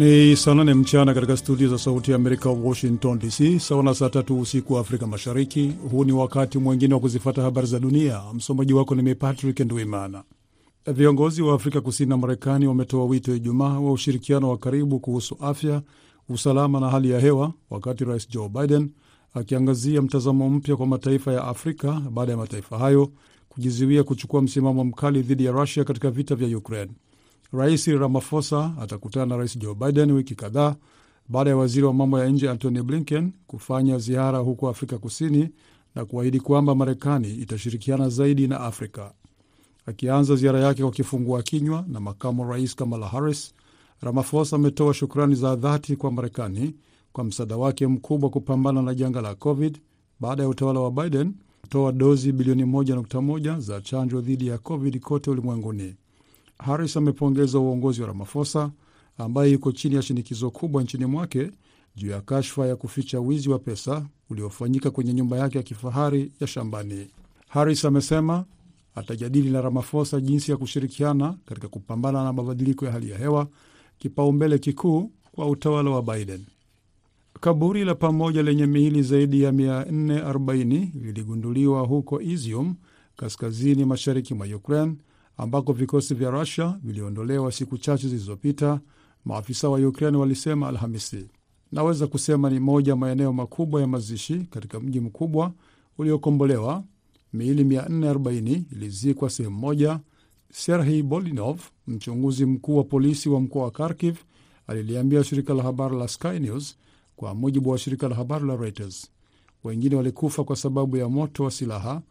Ni saa nane mchana katika studio za Sauti ya Amerika, Washington DC, sawa na saa tatu usiku wa Afrika Mashariki. Huu ni wakati mwingine wa kuzifata habari za dunia. Msomaji wako ni mimi Patrick Ndwimana. Viongozi wa Afrika Kusini na Marekani wametoa wito Ijumaa wa ushirikiano wa karibu kuhusu afya, usalama na hali ya hewa, wakati Rais Joe Biden akiangazia mtazamo mpya kwa mataifa ya Afrika baada ya mataifa hayo kujizuia kuchukua msimamo mkali dhidi ya Rusia katika vita vya Ukraine. Rais Ramaphosa atakutana na Rais Joe Biden wiki kadhaa baada ya waziri wa mambo ya nje Antony Blinken kufanya ziara huko Afrika Kusini na kuahidi kwamba Marekani itashirikiana zaidi na Afrika. Akianza ziara yake kwa kifungua kinywa na makamu rais Kamala Harris, Ramaphosa ametoa shukrani za dhati kwa Marekani kwa msaada wake mkubwa kupambana na janga la COVID baada ya utawala wa Biden kutoa dozi bilioni 1.1 za chanjo dhidi ya COVID kote ulimwenguni. Harris amepongeza uongozi wa Ramaphosa ambaye yuko chini ya shinikizo kubwa nchini mwake juu ya kashfa ya kuficha wizi wa pesa uliofanyika kwenye nyumba yake ya kifahari ya shambani. Harris amesema atajadili na Ramaphosa jinsi ya kushirikiana katika kupambana na mabadiliko ya hali ya hewa, kipaumbele kikuu kwa utawala wa Biden. Kaburi la pamoja lenye miili zaidi ya 440 liligunduliwa huko Izium, kaskazini mashariki mwa Ukraine ambako vikosi vya Rusia viliondolewa siku chache zilizopita, maafisa wa Ukraine walisema Alhamisi. Naweza kusema ni moja maeneo makubwa ya mazishi katika mji mkubwa uliokombolewa. Miili 440 ilizikwa sehemu moja, Serhii Bolinov, mchunguzi mkuu wa polisi wa mkoa wa Kharkiv, aliliambia shirika la habari la Sky News, kwa mujibu wa shirika la habari la Reuters. Wengine walikufa kwa sababu ya moto wa silaha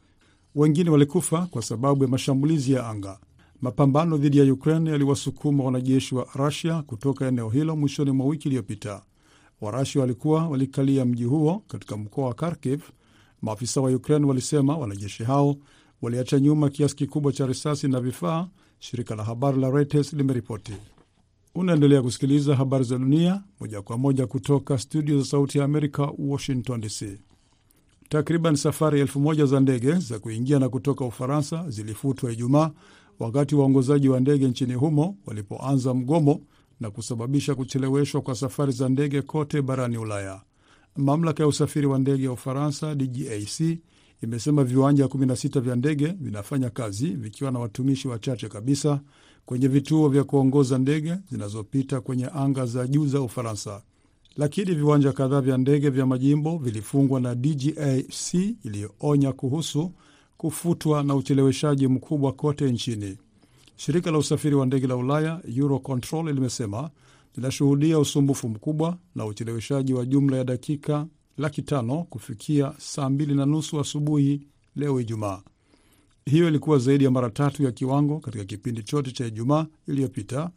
wengine walikufa kwa sababu ya mashambulizi ya anga. Mapambano dhidi ya Ukraine yaliwasukuma wanajeshi wa Rusia kutoka eneo hilo mwishoni mwa wiki iliyopita. Warusia walikuwa walikalia mji huo katika mkoa wa Kharkiv. Maafisa wa Ukraine walisema wanajeshi hao waliacha nyuma kiasi kikubwa cha risasi na vifaa, shirika la habari la Reuters limeripoti. Unaendelea kusikiliza habari za dunia moja kwa moja kutoka studio za Sauti ya Amerika, Washington DC. Takriban safari elfu moja za ndege za kuingia na kutoka Ufaransa zilifutwa Ijumaa wakati waongozaji wa ndege nchini humo walipoanza mgomo na kusababisha kucheleweshwa kwa safari za ndege kote barani Ulaya. Mamlaka ya usafiri wa ndege ya Ufaransa, DGAC, imesema viwanja 16 vya ndege vinafanya kazi vikiwa na watumishi wachache kabisa kwenye vituo vya kuongoza ndege zinazopita kwenye anga za juu za Ufaransa lakini viwanja kadhaa vya ndege vya majimbo vilifungwa na DGAC iliyoonya kuhusu kufutwa na ucheleweshaji mkubwa kote nchini. Shirika la usafiri wa ndege la Ulaya Eurocontrol limesema linashuhudia usumbufu mkubwa na ucheleweshaji wa jumla ya dakika laki tano kufikia saa mbili na nusu asubuhi leo Ijumaa. Hiyo ilikuwa zaidi ya mara tatu ya kiwango katika kipindi chote cha Ijumaa iliyopita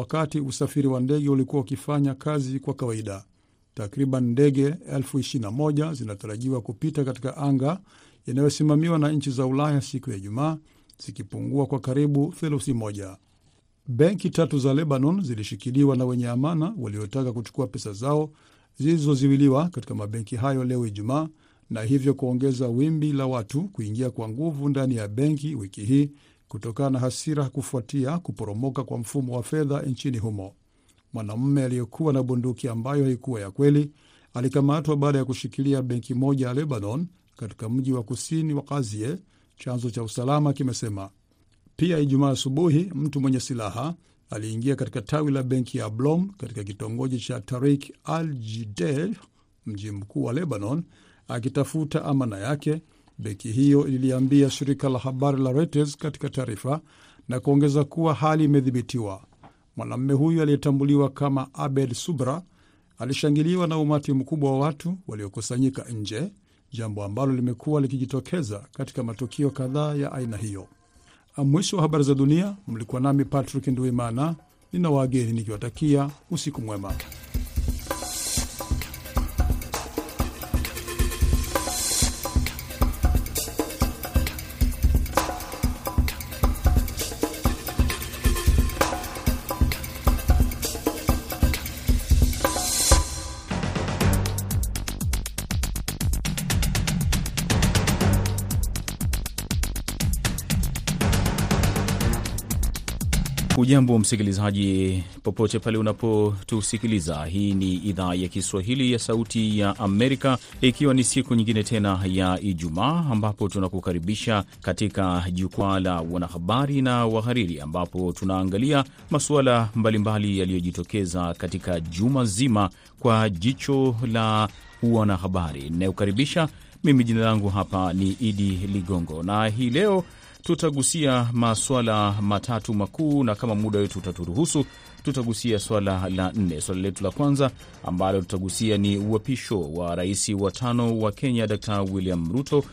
wakati usafiri wa ndege ulikuwa ukifanya kazi kwa kawaida. Takriban ndege elfu ishirini na moja zinatarajiwa kupita katika anga inayosimamiwa na nchi za Ulaya siku ya Ijumaa, zikipungua kwa karibu theluthi moja. Benki tatu za Lebanon zilishikiliwa na wenye amana waliotaka kuchukua pesa zao zilizoziwiliwa katika mabenki hayo leo Ijumaa, na hivyo kuongeza wimbi la watu kuingia kwa nguvu ndani ya benki wiki hii kutokana na hasira kufuatia kuporomoka kwa mfumo wa fedha nchini humo. Mwanamume aliyekuwa na bunduki ambayo haikuwa ya kweli alikamatwa baada ya kushikilia benki moja ya Lebanon katika mji wa kusini wa Kazie, chanzo cha usalama kimesema. Pia Ijumaa asubuhi, mtu mwenye silaha aliingia katika tawi la benki ya Blom katika kitongoji cha Tarik al Jideh, mji mkuu wa Lebanon, akitafuta amana yake benki hiyo ililiambia shirika la habari la Reuters katika taarifa na kuongeza kuwa hali imedhibitiwa. Mwanamume huyu aliyetambuliwa kama Abed Subra alishangiliwa na umati mkubwa wa watu waliokusanyika nje, jambo ambalo limekuwa likijitokeza katika matukio kadhaa ya aina hiyo. Mwisho wa habari za dunia. Mlikuwa nami Patrick Nduimana, nina wageni nikiwatakia usiku mwema. Hujambo msikilizaji, popote pale unapotusikiliza. Hii ni idhaa ya Kiswahili ya Sauti ya Amerika, ikiwa ni siku nyingine tena ya Ijumaa ambapo tunakukaribisha katika jukwaa la wanahabari na wahariri, ambapo tunaangalia masuala mbalimbali yaliyojitokeza katika juma zima kwa jicho la wanahabari. Inayokaribisha mimi, jina langu hapa ni Idi Ligongo, na hii leo tutagusia maswala matatu makuu, na kama muda wetu utaturuhusu tutagusia swala la nne. Swala letu la kwanza ambalo tutagusia ni uapisho wa rais wa tano wa Kenya, Dkt William Ruto,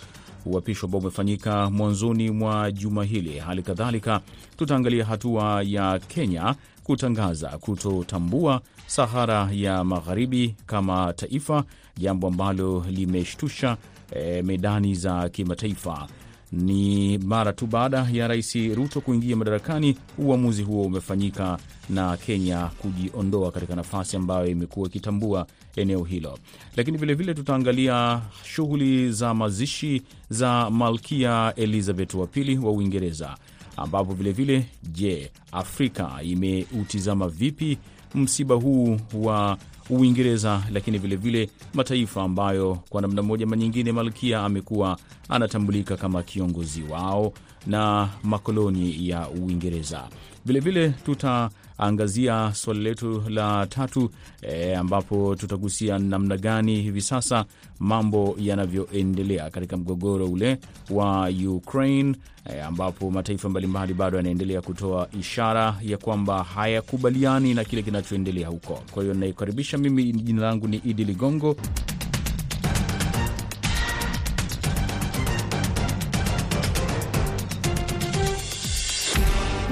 uapisho ambao umefanyika mwanzoni mwa juma hili. Hali kadhalika tutaangalia hatua ya Kenya kutangaza kutotambua Sahara ya Magharibi kama taifa, jambo ambalo limeshtusha e, medani za kimataifa ni mara tu baada ya Rais Ruto kuingia madarakani, uamuzi huo umefanyika na Kenya kujiondoa katika nafasi ambayo imekuwa ikitambua eneo hilo. Lakini vilevile tutaangalia shughuli za mazishi za Malkia Elizabeth wa pili wa Uingereza, ambapo vilevile, je, Afrika imeutizama vipi msiba huu wa Uingereza, lakini vilevile vile mataifa ambayo kwa namna moja ama nyingine malkia amekuwa anatambulika kama kiongozi wao na makoloni ya Uingereza. Vilevile tutaangazia suala letu la tatu e, ambapo tutagusia namna gani hivi sasa mambo yanavyoendelea katika mgogoro ule wa Ukraine e, ambapo mataifa mbalimbali bado yanaendelea kutoa ishara ya kwamba hayakubaliani na kile kinachoendelea huko. Kwa hiyo naikaribisha mimi, jina langu ni Idi Ligongo.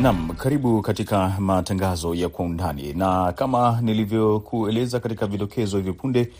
Nam, karibu katika matangazo ya kwa undani, na kama nilivyokueleza katika vidokezo hivi punde,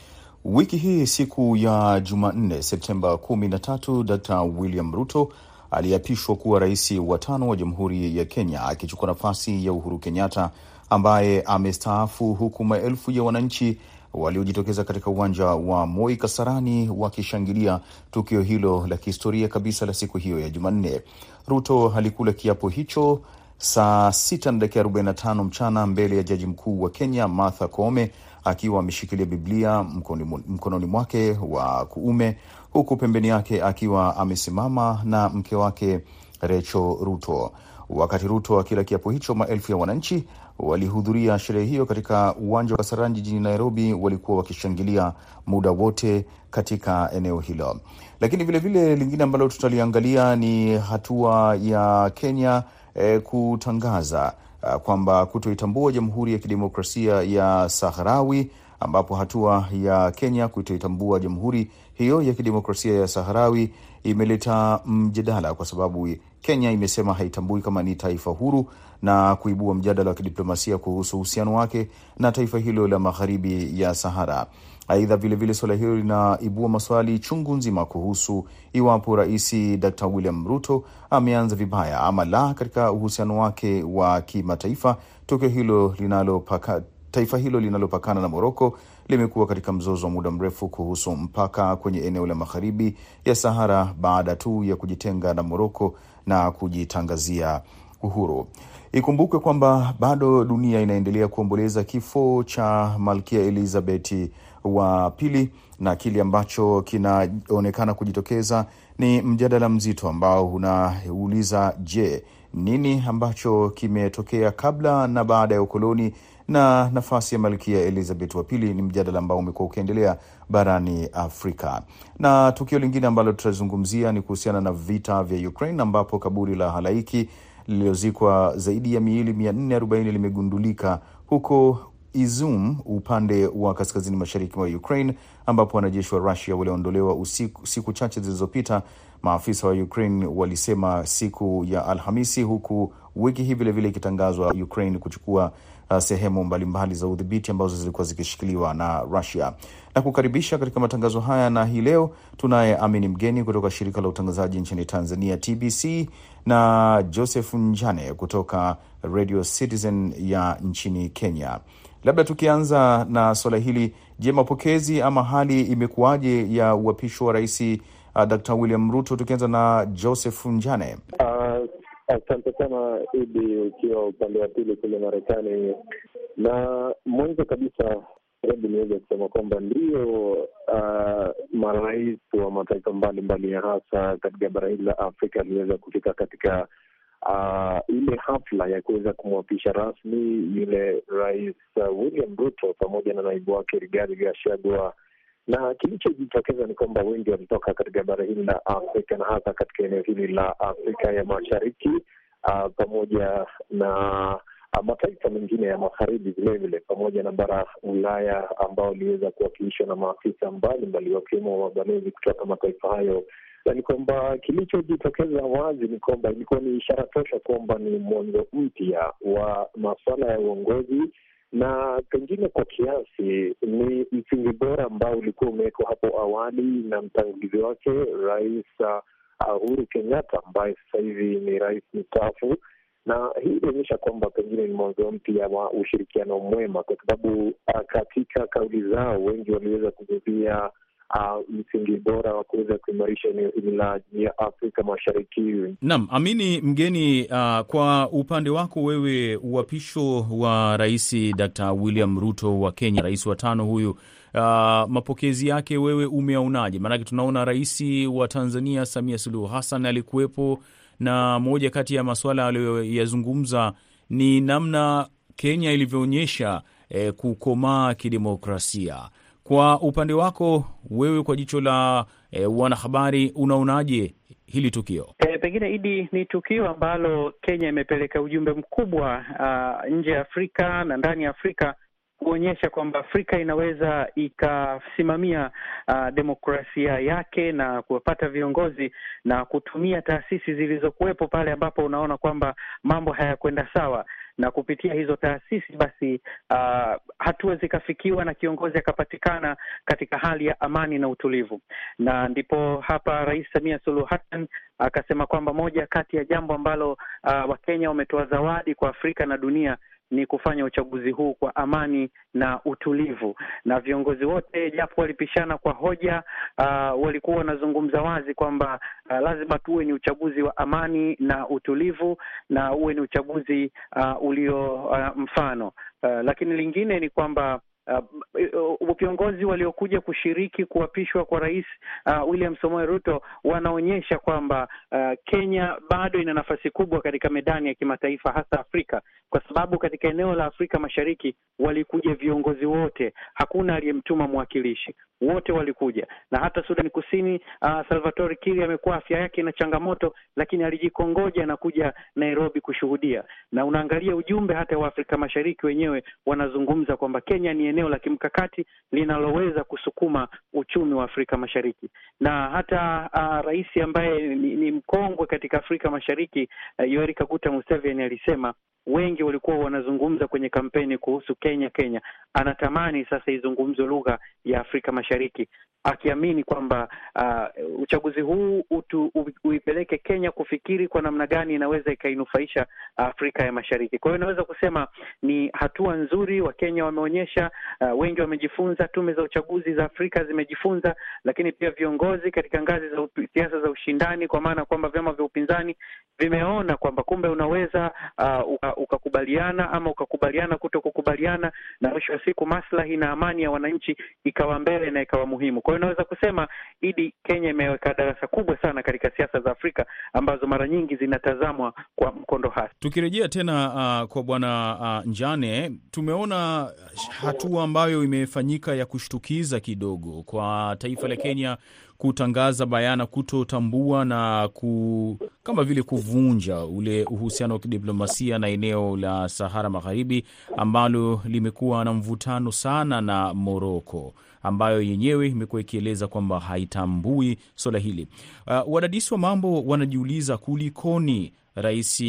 wiki hii siku ya Jumanne Septemba 13, Dr William Ruto aliapishwa kuwa rais wa tano wa Jamhuri ya Kenya, akichukua nafasi ya Uhuru Kenyatta ambaye amestaafu, huku maelfu ya wananchi waliojitokeza katika uwanja wa Moi Kasarani wakishangilia tukio hilo la kihistoria kabisa la siku hiyo ya Jumanne. Ruto alikula kiapo hicho saa sita na dakika 45 mchana mbele ya jaji mkuu wa Kenya Martha Koome akiwa ameshikilia Biblia mkononi, mwake wa kuume huku pembeni yake akiwa amesimama na mke wake Rachel Ruto. Wakati Ruto akila kiapo hicho, maelfu ya wananchi walihudhuria sherehe hiyo katika uwanja wa Kasarani jijini Nairobi. Walikuwa wakishangilia muda wote katika eneo hilo, lakini vilevile vile lingine ambalo tutaliangalia ni hatua ya Kenya eh, kutangaza uh, kwamba kutoitambua Jamhuri ya Kidemokrasia ya Saharawi, ambapo hatua ya Kenya kutoitambua jamhuri hiyo ya kidemokrasia ya Saharawi imeleta mjadala kwa sababu Kenya imesema haitambui kama ni taifa huru na kuibua mjadala wa kidiplomasia kuhusu uhusiano wake na taifa hilo la magharibi ya Sahara. Aidha, vilevile suala hilo linaibua maswali chungu nzima kuhusu iwapo Rais Dr William Ruto ameanza vibaya ama la katika uhusiano wake wa kimataifa. Tukio hilo linalopaka taifa hilo linalopakana na Moroko limekuwa katika mzozo wa muda mrefu kuhusu mpaka kwenye eneo la magharibi ya Sahara baada tu ya kujitenga na Moroko na kujitangazia uhuru. Ikumbukwe kwamba bado dunia inaendelea kuomboleza kifo cha Malkia Elizabeth wa pili, na kile ambacho kinaonekana kujitokeza ni mjadala mzito ambao unauliza, je, nini ambacho kimetokea kabla na baada ya ukoloni na nafasi ya Malkia Elizabeth wa pili ni mjadala ambao umekuwa ukiendelea barani Afrika. Na tukio lingine ambalo tutazungumzia ni kuhusiana na vita vya Ukraine, ambapo kaburi la halaiki lililozikwa zaidi ya miili 440 limegundulika huko Izum, upande wa kaskazini mashariki mwa Ukraine, ambapo wanajeshi wa Rusia waliondolewa usiku siku chache zilizopita, maafisa wa Ukraine walisema siku ya Alhamisi, huku wiki hii vilevile ikitangazwa Ukraine kuchukua uh, sehemu mbalimbali za udhibiti ambazo zilikuwa zikishikiliwa na Russia. Na kukaribisha katika matangazo haya, na hii leo tunaye Amini Mgeni kutoka shirika la utangazaji nchini Tanzania TBC na Joseph Njane kutoka Radio Citizen ya nchini Kenya. Labda tukianza na suala hili, je, mapokezi ama hali imekuwaje ya uapisho wa rais uh, Dr. William Ruto, tukianza na Joseph Njane? Uh, Asante sana Idi, ukiwa upande wa pili kule Marekani. Na mwanzo kabisa, hebu niweze kusema kwamba ndio uh, marais wa mataifa mbalimbali ya hasa katika bara hili la Afrika aliweza kufika katika uh, ile hafla ya kuweza kumwapisha rasmi yule rais uh, William Ruto pamoja na naibu wake Rigathi Gachagua na kilichojitokeza ni kwamba wengi walitoka katika bara hili la Afrika na hasa katika eneo hili la Afrika ya Mashariki uh, pamoja na uh, mataifa mengine ya magharibi vilevile, pamoja na bara Ulaya ambao waliweza kuwakilishwa na maafisa mbalimbali wakiwemo mabalozi kutoka mataifa hayo, na ni kwamba kilichojitokeza wazi ni kwamba ilikuwa ni ishara tosha kwamba ni mwanzo mpya wa masuala ya uongozi na pengine kwa kiasi ni msingi bora ambao ulikuwa umewekwa hapo awali na mtangulizi wake Rais Uhuru uh, Kenyatta ambaye sasa hivi ni rais mstaafu, na hii inaonyesha kwamba pengine ni mwanzo mpya wa ushirikiano mwema, kwa sababu uh, katika kauli zao wengi waliweza kuguzia msingi bora wa kuweza kuimarisha eneo hili la ya Afrika Mashariki. Naam, Amini Mgeni, uh, kwa upande wako wewe, uapisho wa Rais Dr. William Ruto wa Kenya, rais wa tano huyu, uh, mapokezi yake wewe umeaonaje? Maanake tunaona rais wa Tanzania Samia Suluhu Hassan alikuwepo, na moja kati ya masuala aliyoyazungumza ni namna Kenya ilivyoonyesha eh, kukomaa kidemokrasia kwa upande wako wewe, kwa jicho la e, wanahabari, unaonaje hili tukio? E, pengine Idi, ni tukio ambalo Kenya imepeleka ujumbe mkubwa uh, nje ya Afrika na ndani ya Afrika kuonyesha kwamba Afrika inaweza ikasimamia uh, demokrasia yake na kuwapata viongozi na kutumia taasisi zilizokuwepo pale ambapo unaona kwamba mambo hayakwenda sawa na kupitia hizo taasisi basi, uh, hatua zikafikiwa na kiongozi akapatikana katika hali ya amani na utulivu. Na ndipo hapa Rais Samia Suluhu Hassan akasema kwamba moja kati ya jambo ambalo uh, Wakenya wametoa zawadi kwa Afrika na dunia ni kufanya uchaguzi huu kwa amani na utulivu, na viongozi wote japo walipishana kwa hoja uh, walikuwa wanazungumza wazi kwamba uh, lazima tuwe ni uchaguzi wa amani na utulivu na uwe ni uchaguzi uh, ulio uh, mfano. Uh, lakini lingine ni kwamba viongozi uh, waliokuja kushiriki kuapishwa kwa rais uh, William Samoei Ruto wanaonyesha kwamba uh, Kenya bado ina nafasi kubwa katika medani ya kimataifa, hasa Afrika, kwa sababu katika eneo la Afrika Mashariki walikuja viongozi wote, hakuna aliyemtuma mwakilishi, wote walikuja. Na hata Sudani Kusini, uh, Salvatore Kiri amekuwa afya yake ina changamoto, lakini alijikongoja na kuja Nairobi kushuhudia. Na unaangalia ujumbe hata wa Afrika Mashariki wenyewe wanazungumza kwamba Kenya ni eneo la kimkakati linaloweza kusukuma uchumi wa Afrika Mashariki. Na hata uh, rais ambaye ni, ni mkongwe katika Afrika Mashariki uh, Yoweri Kaguta Museveni alisema wengi walikuwa wanazungumza kwenye kampeni kuhusu Kenya Kenya, anatamani sasa izungumzwe lugha ya Afrika Mashariki, akiamini kwamba uh, uchaguzi huu utu, uipeleke Kenya kufikiri kwa namna gani inaweza ikainufaisha Afrika ya Mashariki. Kwa hiyo inaweza kusema ni hatua nzuri Wakenya wameonyesha. Uh, wengi wamejifunza, tume za uchaguzi za Afrika zimejifunza, lakini pia viongozi katika ngazi za siasa za ushindani, kwa maana kwamba vyama vya upinzani vimeona kwamba kumbe unaweza uh, ukakubaliana ama ukakubaliana kuto kukubaliana, na mwisho wa siku maslahi na amani ya wananchi ikawa mbele na ikawa muhimu. Kwa hiyo naweza kusema idi, Kenya imeweka darasa kubwa sana katika siasa za Afrika ambazo mara nyingi zinatazamwa kwa mkondo hasi. Tukirejea tena uh, kwa bwana uh, Njane, tumeona hatua ambayo imefanyika ya kushtukiza kidogo kwa taifa la Kenya kutangaza bayana kutotambua na ku, kama vile kuvunja ule uhusiano wa kidiplomasia na eneo la Sahara Magharibi ambalo limekuwa na mvutano sana na Moroko ambayo yenyewe imekuwa ikieleza kwamba haitambui swala hili. Uh, wadadisi wa mambo wanajiuliza kulikoni Rais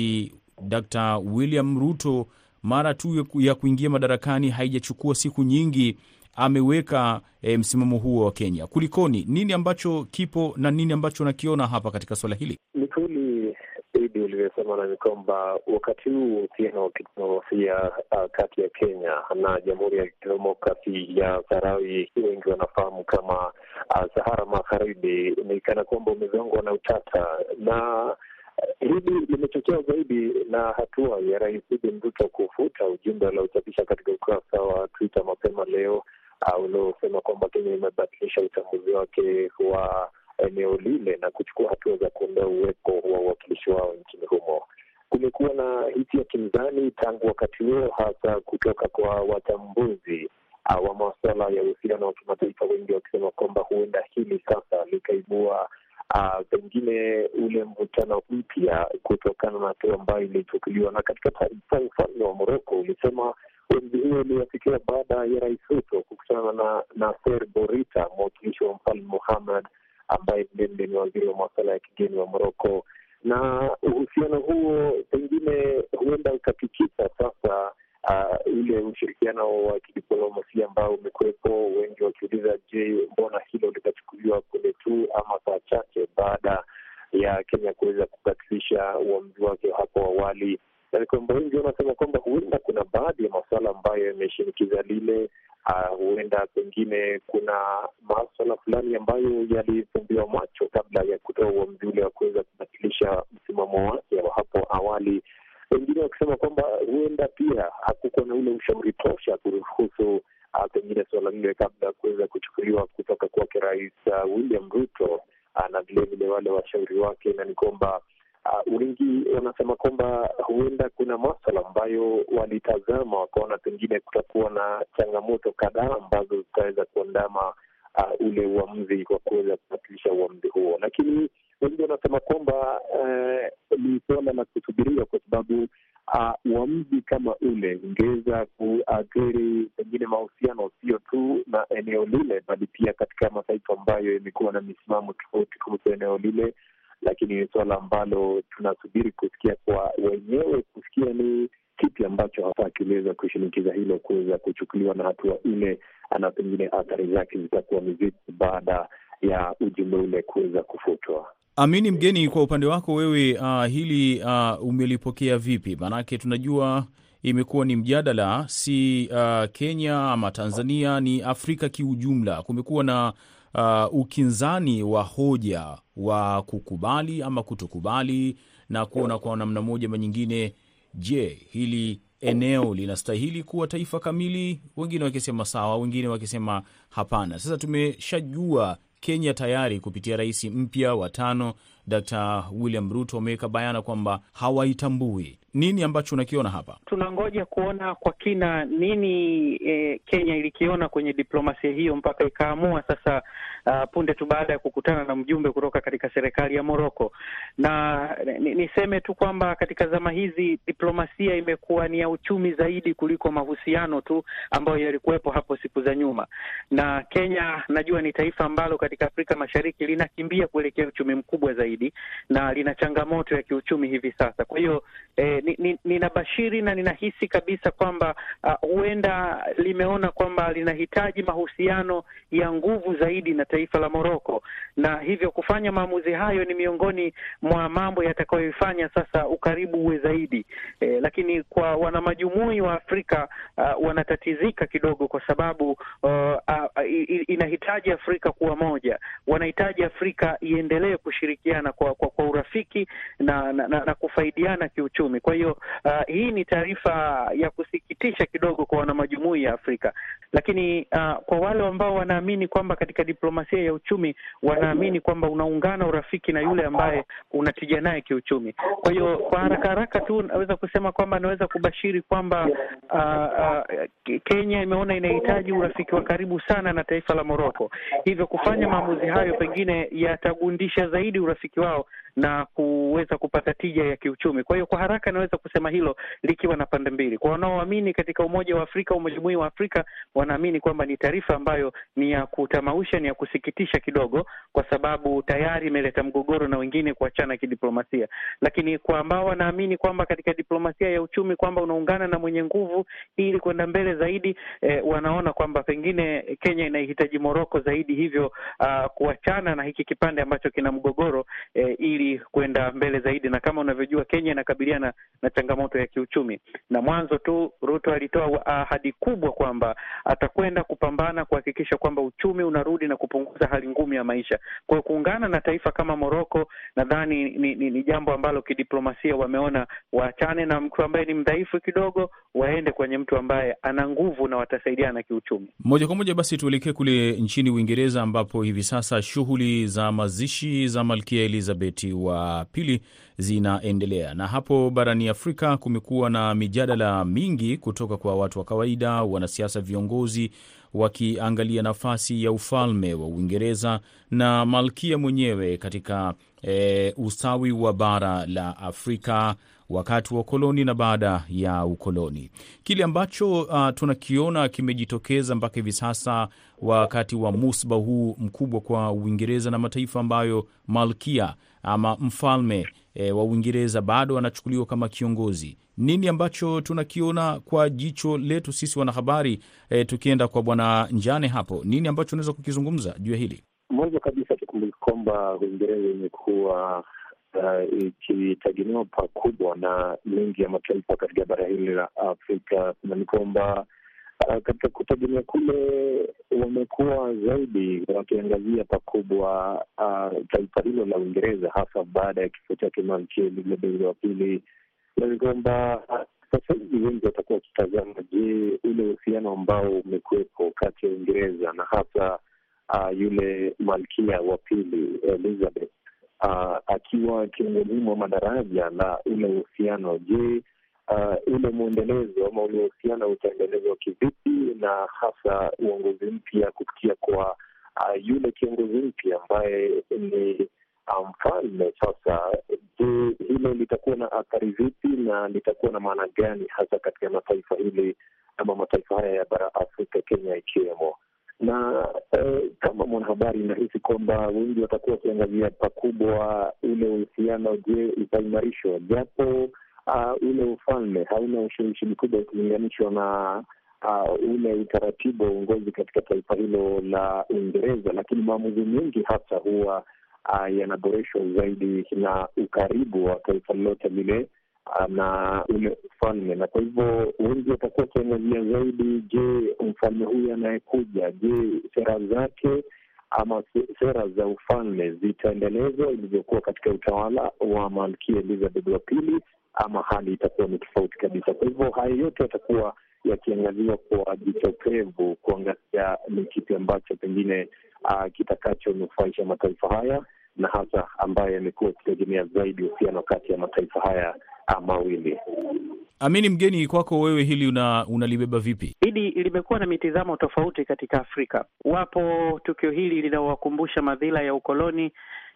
Dr. William Ruto mara tu ya kuingia madarakani haijachukua siku nyingi ameweka e, msimamo huo wa Kenya. Kulikoni? Nini ambacho kipo na nini ambacho unakiona hapa katika swala hili? Ni kweli Idi ulivyosema, na ni kwamba wakati huu uhusiano wa kidiplomasia uh, kati ya Kenya na Jamhuri ya Kidemokrasi ya sarawi wengi wanafahamu kama uh, Sahara Magharibi, ni kana kwamba umezongwa na utata na Hili limechochewa zaidi na hatua ya Rais William Ruto kufuta ujumbe aliochapisha katika ukurasa wa Twitter mapema leo uliosema kwamba Kenya imebatilisha utambuzi wake wa eneo lile na kuchukua hatua za kuondoa uwepo wa uwakilishi wao nchini humo. Kumekuwa na hisia kinzani tangu wakati huo, hasa kutoka kwa wachambuzi wa masuala ya uhusiano wa kimataifa, wengi wakisema kwamba huenda hili sasa likaibua pengine ule mvutano mpya kutokana na hatua ambayo ilichukuliwa. Na katika taarifa, ufalme wa Moroko ulisema ombi hiyo iliyofikiwa baada ya Rais Ruto kukutana na Nasser Bourita, mwakilishi wa mfalme Muhammad ambaye vilevile ni waziri wa masuala ya kigeni wa Moroko, na uhusiano huo pengine huenda ukatikisa sasa uh, ule ushirikiano wa kidiplomasia ambao umekuwepo, wengi wakiuliza, je, mbona hilo litachukuliwa kule tu ama saa chache baada ya Kenya kuweza kubatilisha uamuzi wake hapo awali, na ni kwamba wengi wanasema kwamba huenda kuna baadhi ya masuala ambayo yameshinikiza lile. Uh, huenda pengine kuna maswala fulani ambayo yalifumbiwa macho kabla ya kutoa uamuzi ule wa kuweza kubatilisha msimamo wake wa hapo awali wengine wakisema kwamba huenda pia hakukuwa na ule ushauri tosha kuruhusu uh, pengine suala lile kabla ya kuweza kuchukuliwa kutoka kwake Rais uh, William Ruto uh, na vilevile wale washauri wake, na ni kwamba uh, wengi wanasema kwamba huenda kuna maswala ambayo walitazama wakaona pengine kutakuwa na changamoto kadhaa ambazo zitaweza kuandama uh, ule uamuzi kwa kuweza kubatilisha uamuzi huo, lakini wengi wanasema kwamba ni uh, suala la kusubiria kwa sababu uamuzi uh, kama ule ungeweza kuathiri pengine mahusiano sio tu na eneo lile, bali pia katika mataifa ambayo yamekuwa na misimamo tofauti kuhusu eneo lile. Lakini ni suala ambalo tunasubiri kusikia kwa wenyewe, kusikia ni kipi ambacho hasa akiliweza kushinikiza hilo kuweza kuchukuliwa na hatua ile, na pengine athari zake zitakuwa ni zipi baada ya ujumbe ule kuweza kufutwa. Amini Mgeni, kwa upande wako wewe, uh, hili uh, umelipokea vipi? Maanake tunajua imekuwa ni mjadala, si uh, Kenya ama Tanzania, ni Afrika kiujumla. Kumekuwa na uh, ukinzani wa hoja wa kukubali ama kutokubali na kuona kwa namna moja ama nyingine, je, hili eneo linastahili kuwa taifa kamili? Wengine wakisema sawa, wengine wakisema hapana. Sasa tumeshajua Kenya tayari kupitia rais mpya wa tano Dkt. William Ruto wameweka bayana kwamba hawaitambui. Nini ambacho unakiona hapa? Tunangoja kuona kwa kina nini e, Kenya ilikiona kwenye diplomasia hiyo mpaka ikaamua sasa, uh, punde tu baada ya kukutana na mjumbe kutoka katika serikali ya Moroko. Na niseme tu kwamba katika zama hizi diplomasia imekuwa ni ya uchumi zaidi kuliko mahusiano tu ambayo yalikuwepo hapo siku za nyuma. Na Kenya najua ni taifa ambalo katika Afrika Mashariki linakimbia kuelekea uchumi mkubwa zaidi na lina changamoto ya kiuchumi hivi sasa. Kwa hiyo eh, ninabashiri ni, ni na ninahisi kabisa kwamba huenda uh, limeona kwamba linahitaji mahusiano ya nguvu zaidi na taifa la Moroko, na hivyo kufanya maamuzi hayo ni miongoni mwa mambo yatakayoifanya sasa ukaribu uwe zaidi. Eh, lakini kwa wanamajumui wa Afrika uh, wanatatizika kidogo kwa sababu uh, uh, inahitaji Afrika kuwa moja, wanahitaji Afrika iendelee kushirikiana kwa, kwa, kwa urafiki na, na, na, na kufaidiana kiuchumi. Kwa hiyo uh, hii ni taarifa ya kusikitisha kidogo kwa wanamajumui ya Afrika, lakini uh, kwa wale ambao wanaamini kwamba katika diplomasia ya uchumi wanaamini kwamba unaungana urafiki na yule ambaye unatija naye kiuchumi. Kwa hiyo kwa haraka haraka tu naweza kusema kwamba naweza kubashiri kwamba uh, uh, Kenya imeona inahitaji urafiki wa karibu sana na taifa la Moroko, hivyo kufanya maamuzi hayo pengine yatagundisha zaidi urafiki wao na kuweza kupata tija ya kiuchumi. Kwa hiyo kwa haraka naweza kusema hilo likiwa na pande mbili. Kwa wanaoamini katika umoja wa Afrika, umajumui wa Afrika, wanaamini kwamba ni taarifa ambayo ni ya kutamausha, ni ya kusikitisha kidogo, kwa sababu tayari imeleta mgogoro na wengine kuachana kidiplomasia. Lakini kwa ambao wanaamini kwamba katika diplomasia ya uchumi kwamba unaungana na mwenye nguvu ili kwenda mbele zaidi, eh, wanaona kwamba pengine Kenya inahitaji Moroko zaidi, hivyo uh, kuachana na hiki kipande ambacho kina mgogoro eh, ili kwenda mbele zaidi, na kama unavyojua Kenya inakabiliana na, na changamoto ya kiuchumi, na mwanzo tu Ruto alitoa ahadi kubwa kwamba atakwenda kupambana kuhakikisha kwamba uchumi unarudi na kupunguza hali ngumu ya maisha. Kwa hiyo kuungana na taifa kama Moroko nadhani ni, ni, ni jambo ambalo kidiplomasia wameona waachane na mtu ambaye ni mdhaifu kidogo, waende kwenye mtu ambaye ana nguvu na watasaidiana kiuchumi. Moja kwa moja basi tuelekee kule nchini Uingereza ambapo hivi sasa shughuli za mazishi za Malkia Elizabeth wa pili zinaendelea, na hapo barani Afrika kumekuwa na mijadala mingi kutoka kwa watu wa kawaida, wanasiasa, viongozi wakiangalia nafasi ya ufalme wa Uingereza na malkia mwenyewe katika e, ustawi wa bara la Afrika wakati wa ukoloni na baada ya ukoloni. Kile ambacho uh, tunakiona kimejitokeza mpaka hivi sasa wakati wa musba huu mkubwa kwa Uingereza na mataifa ambayo malkia ama mfalme e, wa Uingereza bado anachukuliwa kama kiongozi. Nini ambacho tunakiona kwa jicho letu sisi wanahabari e, tukienda kwa Bwana Njane hapo, nini ambacho unaweza kukizungumza juu ya hili? Mwanzo kabisa tukumbuke kwamba Uingereza imekuwa uh, ikitegemewa pakubwa na mengi ya mataifa katika bara hili la Afrika, na ni kwamba katika kutegemea kule wamekuwa zaidi wakiangazia pakubwa uh, taifa hilo la Uingereza, hasa baada ya kifo chake Malkia Elizabeth wa pili, na kwamba sasa hivi wengi watakuwa wakitazama, je, ule uhusiano ambao umekuwepo kati ya Uingereza na hasa uh, yule malkia wa pili Elizabeth. Uh, akiwa kiongozi mwa madaraja la ule uhusiano, je, uh, ule mwendelezo ama ule uhusiano utaendelezwa kivipi, na hasa uongozi mpya kupitia kwa uh, yule kiongozi mpya ambaye ni mfalme um, sasa. Je, hilo litakuwa na athari vipi na litakuwa na maana gani hasa katika mataifa hili ama mataifa haya ya bara Afrika, Kenya ikiwemo na eh, kama mwanahabari inahisi kwamba wengi watakuwa wakiangazia pakubwa ule uhusiano. Je, utaimarishwa? Japo uh, ule ufalme hauna ushawishi mkubwa ukilinganishwa na uh, ule utaratibu wa uongozi katika taifa hilo la Uingereza, lakini maamuzi mengi hasa huwa uh, yanaboreshwa zaidi na ukaribu wa taifa lolote lile na ule ufalme, na kwa hivyo wengi watakuwa wakiangazia zaidi, je, mfalme huyu anayekuja, je, sera zake ama sera za ufalme zitaendelezwa ilivyokuwa katika utawala wa malkia Elizabeth wa pili, ama hali itakuwa ni tofauti kabisa. Kwa hivyo haya yote yatakuwa yakiangaziwa kwa jicho kuangazia ni kipi ambacho pengine uh, kitakachonufaisha mataifa haya na hasa ambayo yamekuwa yakitegemea zaidi uhusiano kati ya mataifa haya mawili. Amini Mgeni, kwako wewe hili una, unalibeba vipi? Hili limekuwa na mitizamo tofauti katika Afrika. Wapo tukio hili linawakumbusha madhila ya ukoloni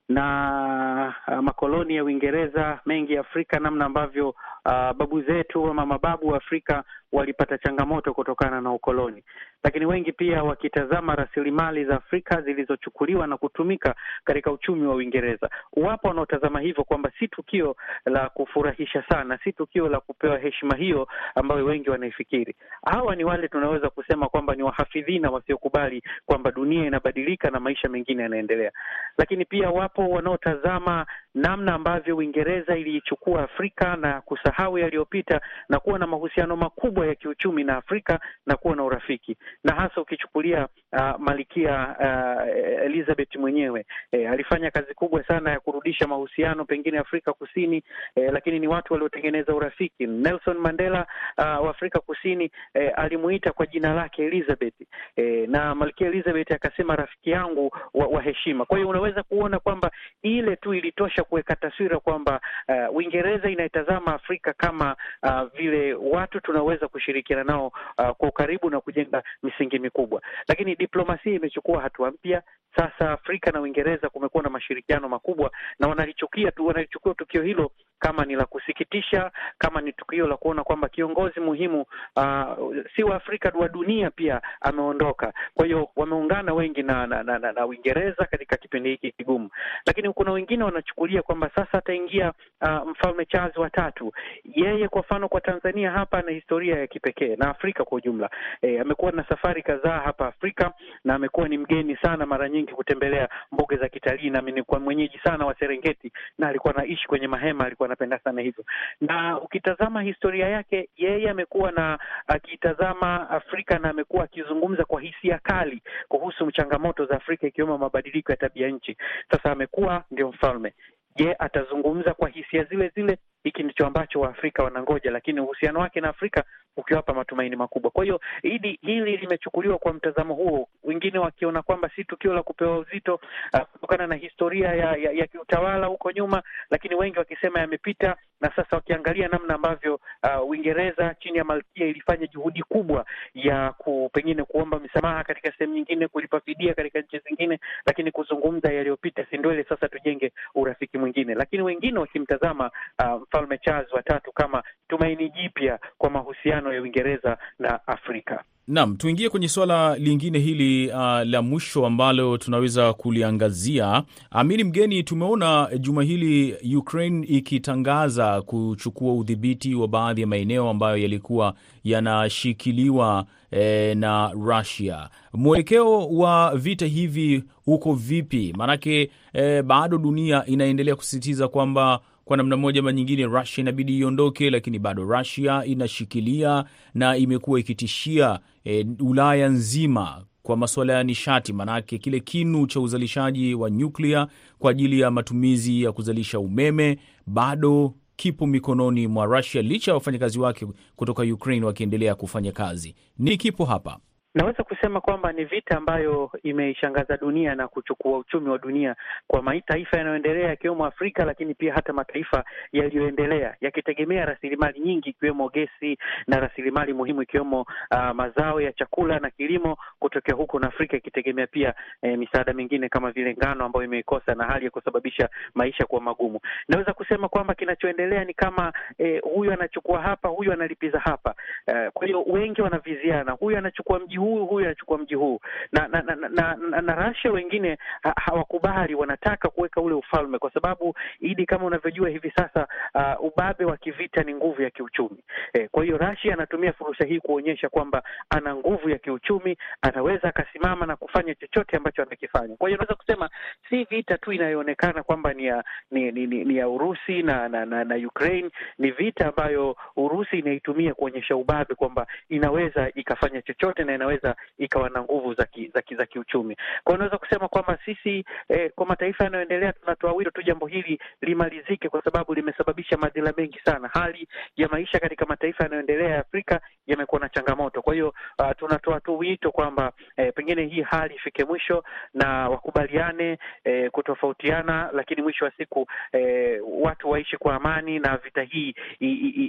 na uh, makoloni ya Uingereza mengi Afrika, namna ambavyo uh, babu zetu ama mababu wa Afrika walipata changamoto kutokana na ukoloni, lakini wengi pia wakitazama rasilimali za Afrika zilizochukuliwa na kutumika katika uchumi wa Uingereza. Wapo wanaotazama hivyo kwamba si tukio la kufurahisha sana, si tukio la kupewa heshima hiyo ambayo wengi wanaifikiri. Hawa ni wale tunaweza kusema kwamba ni wahafidhina wasiokubali kwamba dunia inabadilika na maisha mengine yanaendelea, lakini pia wapo wanaotazama namna ambavyo Uingereza iliichukua Afrika na kusahau yaliyopita na kuwa na mahusiano makubwa ya kiuchumi na Afrika na kuwa na urafiki, na hasa ukichukulia uh, Malkia uh, Elizabeth mwenyewe eh, alifanya kazi kubwa sana ya kurudisha mahusiano pengine Afrika Kusini eh, lakini ni watu waliotengeneza urafiki. Nelson Mandela uh, wa Afrika Kusini eh, alimuita kwa jina lake Elizabeth eh, na Malkia Elizabeth akasema rafiki yangu wa, wa heshima. Kwa hiyo unaweza kuona kwamba ile tu ilitosha kuweka taswira kwamba uh, Uingereza inaitazama Afrika kama uh, vile watu tunaweza kushirikiana nao uh, kwa ukaribu na kujenga misingi mikubwa, lakini diplomasia imechukua hatua mpya. Sasa Afrika na Uingereza kumekuwa na mashirikiano makubwa, na wanalichukia tu wanalichukua tukio hilo kama ni la kusikitisha, kama ni tukio la kuona kwamba kiongozi muhimu uh, si wa Afrika wa dunia pia ameondoka. Kwa hiyo wameungana wengi na na, na, na, na Uingereza katika kipindi hiki kigumu, lakini kuna wengine wanachukulia kwamba sasa ataingia uh, mfalme Charles wa tatu. Yeye kwa mfano kwa Tanzania hapa ana historia ya kipekee na Afrika kwa ujumla. E, amekuwa na safari kadhaa hapa Afrika na amekuwa ni mgeni sana mara nyingi kutembelea mbuga za kitalii, na kwa mwenyeji sana wa Serengeti na alikuwa anaishi kwenye mahema, alikuwa anapenda sana hivyo. Na ukitazama historia yake, yeye amekuwa na akitazama Afrika na amekuwa akizungumza kwa hisia kali kuhusu changamoto za Afrika ikiwemo mabadiliko ya tabia nchi. Sasa amekuwa ndio mfalme. Je, atazungumza kwa hisia zile zile? Hiki ndicho ambacho Waafrika wanangoja, lakini uhusiano wake na Afrika ukiwapa matumaini makubwa. Kwa hiyo hili hili limechukuliwa kwa mtazamo huo, wengine wakiona kwamba si tukio la kupewa uzito uh, kutokana na historia ya, ya, ya kiutawala huko nyuma, lakini wengi wakisema yamepita, na sasa wakiangalia namna ambavyo Uingereza uh, chini ya Malkia ilifanya juhudi kubwa ya ku, pengine kuomba msamaha katika sehemu nyingine, kulipa fidia katika nchi zingine, lakini kuzungumza yaliyopita, si sasa tujenge urafiki mwingine. Lakini wengine wakimtazama uh, Mfalme Charles watatu kama tumaini jipya kwa mahusiano ya Uingereza na Afrika. Naam, tuingie kwenye suala lingine hili uh, la mwisho ambalo tunaweza kuliangazia. Amini Mgeni, tumeona juma hili Ukraine ikitangaza kuchukua udhibiti wa baadhi ya maeneo ambayo yalikuwa yanashikiliwa eh, na Russia. Mwelekeo wa vita hivi uko vipi? Maanake eh, bado dunia inaendelea kusisitiza kwamba kwa namna moja ama nyingine Rusia inabidi iondoke, lakini bado Rusia inashikilia na imekuwa ikitishia e, Ulaya nzima kwa masuala ya nishati, maanake kile kinu cha uzalishaji wa nyuklia kwa ajili ya matumizi ya kuzalisha umeme bado kipo mikononi mwa Rusia, licha ya wafanyakazi wake kutoka Ukraine wakiendelea kufanya kazi. Ni kipo hapa Naweza kusema kwamba ni vita ambayo imeishangaza dunia na kuchukua uchumi wa dunia kwa mataifa yanayoendelea yakiwemo Afrika, lakini pia hata mataifa yaliyoendelea yakitegemea rasilimali nyingi ikiwemo gesi na rasilimali muhimu ikiwemo uh, mazao ya chakula na kilimo kutokea huko, na Afrika ikitegemea pia eh, misaada mingine kama vile ngano ambayo imeikosa na hali ya kusababisha maisha kuwa magumu. Naweza kusema kwamba kinachoendelea ni kama eh, huyu anachukua hapa, huyu analipiza hapa. Uh, kwa hiyo wengi wanaviziana, huyu anachukua mji huu huyu anachukua mji huu na na, na, na, na, na Russia wengine ha, hawakubali, wanataka kuweka ule ufalme, kwa sababu idi, kama unavyojua hivi sasa uh, ubabe wa kivita ni nguvu ya kiuchumi eh, kwa hiyo Russia anatumia fursa hii kuonyesha kwamba ana nguvu ya kiuchumi, anaweza akasimama na kufanya chochote ambacho anakifanya. Kwa hiyo unaweza kusema si vita tu inayoonekana kwamba ni ya ni, ni, ni, ni ya Urusi na, na, na, na Ukraine. Ni vita ambayo Urusi inaitumia kuonyesha ubabe kwamba inaweza ikafanya chochote na inaweza ikawa na nguvu za ki, za, za kiuchumi. Kwa hiyo unaweza kusema kwamba sisi eh, kwa mataifa yanayoendelea tunatoa wito tu jambo hili limalizike, kwa sababu limesababisha madhila mengi sana. Hali ya maisha katika mataifa yanayoendelea ya Afrika yamekuwa na changamoto. Kwa hiyo uh, tunatoa tu wito kwamba eh, pengine hii hali ifike mwisho na wakubaliane eh, kutofautiana, lakini mwisho wa siku eh, watu waishi kwa amani na vita hii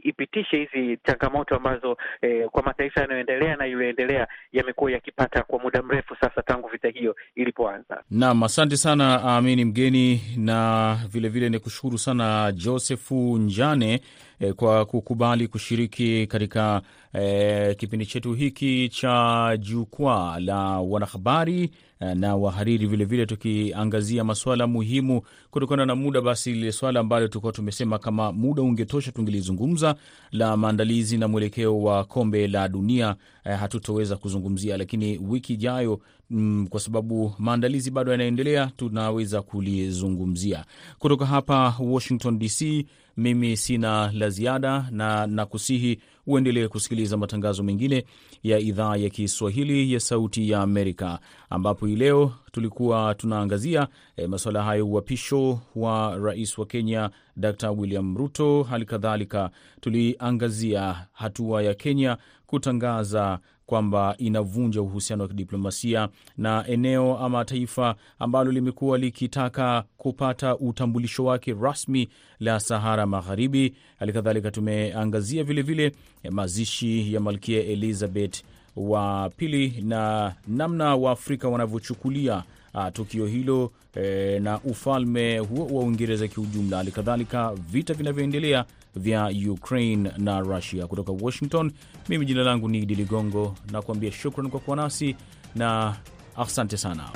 ipitishe hizi changamoto ambazo eh, kwa mataifa yanayoendelea na iliyoendelea yamekuwa yakipata kwa muda mrefu sasa tangu vita hiyo ilipoanza. Naam, asante sana Amini Mgeni, na vilevile ni kushukuru sana Josefu Njane eh, kwa kukubali kushiriki katika eh, kipindi chetu hiki cha jukwaa la wanahabari na wahariri vilevile, tukiangazia masuala muhimu kutokana na muda. Basi lile swala ambalo tulikuwa tumesema kama muda ungetosha tungelizungumza la maandalizi na mwelekeo wa kombe la dunia eh, hatutoweza kuzungumzia, lakini wiki ijayo mm, kwa sababu maandalizi bado yanaendelea, tunaweza kulizungumzia kutoka hapa Washington DC. Mimi sina la ziada na nakusihi uendelee kusikiliza matangazo mengine ya idhaa ya Kiswahili ya Sauti ya Amerika, ambapo hii leo tulikuwa tunaangazia e, masuala hayo, uhapisho wa rais wa Kenya Dr William Ruto. Hali kadhalika tuliangazia hatua ya Kenya kutangaza kwamba inavunja uhusiano wa kidiplomasia na eneo ama taifa ambalo limekuwa likitaka kupata utambulisho wake rasmi la Sahara Magharibi. Hali kadhalika tumeangazia vilevile mazishi ya Malkia Elizabeth wa pili na namna Waafrika wanavyochukulia uh, tukio hilo e, na ufalme huo wa Uingereza kiujumla. Hali kadhalika vita vinavyoendelea vya Ukraine na Russia. Kutoka Washington, mimi jina langu ni Idi Ligongo nakuambia shukran kwa kuwa nasi na asante sana.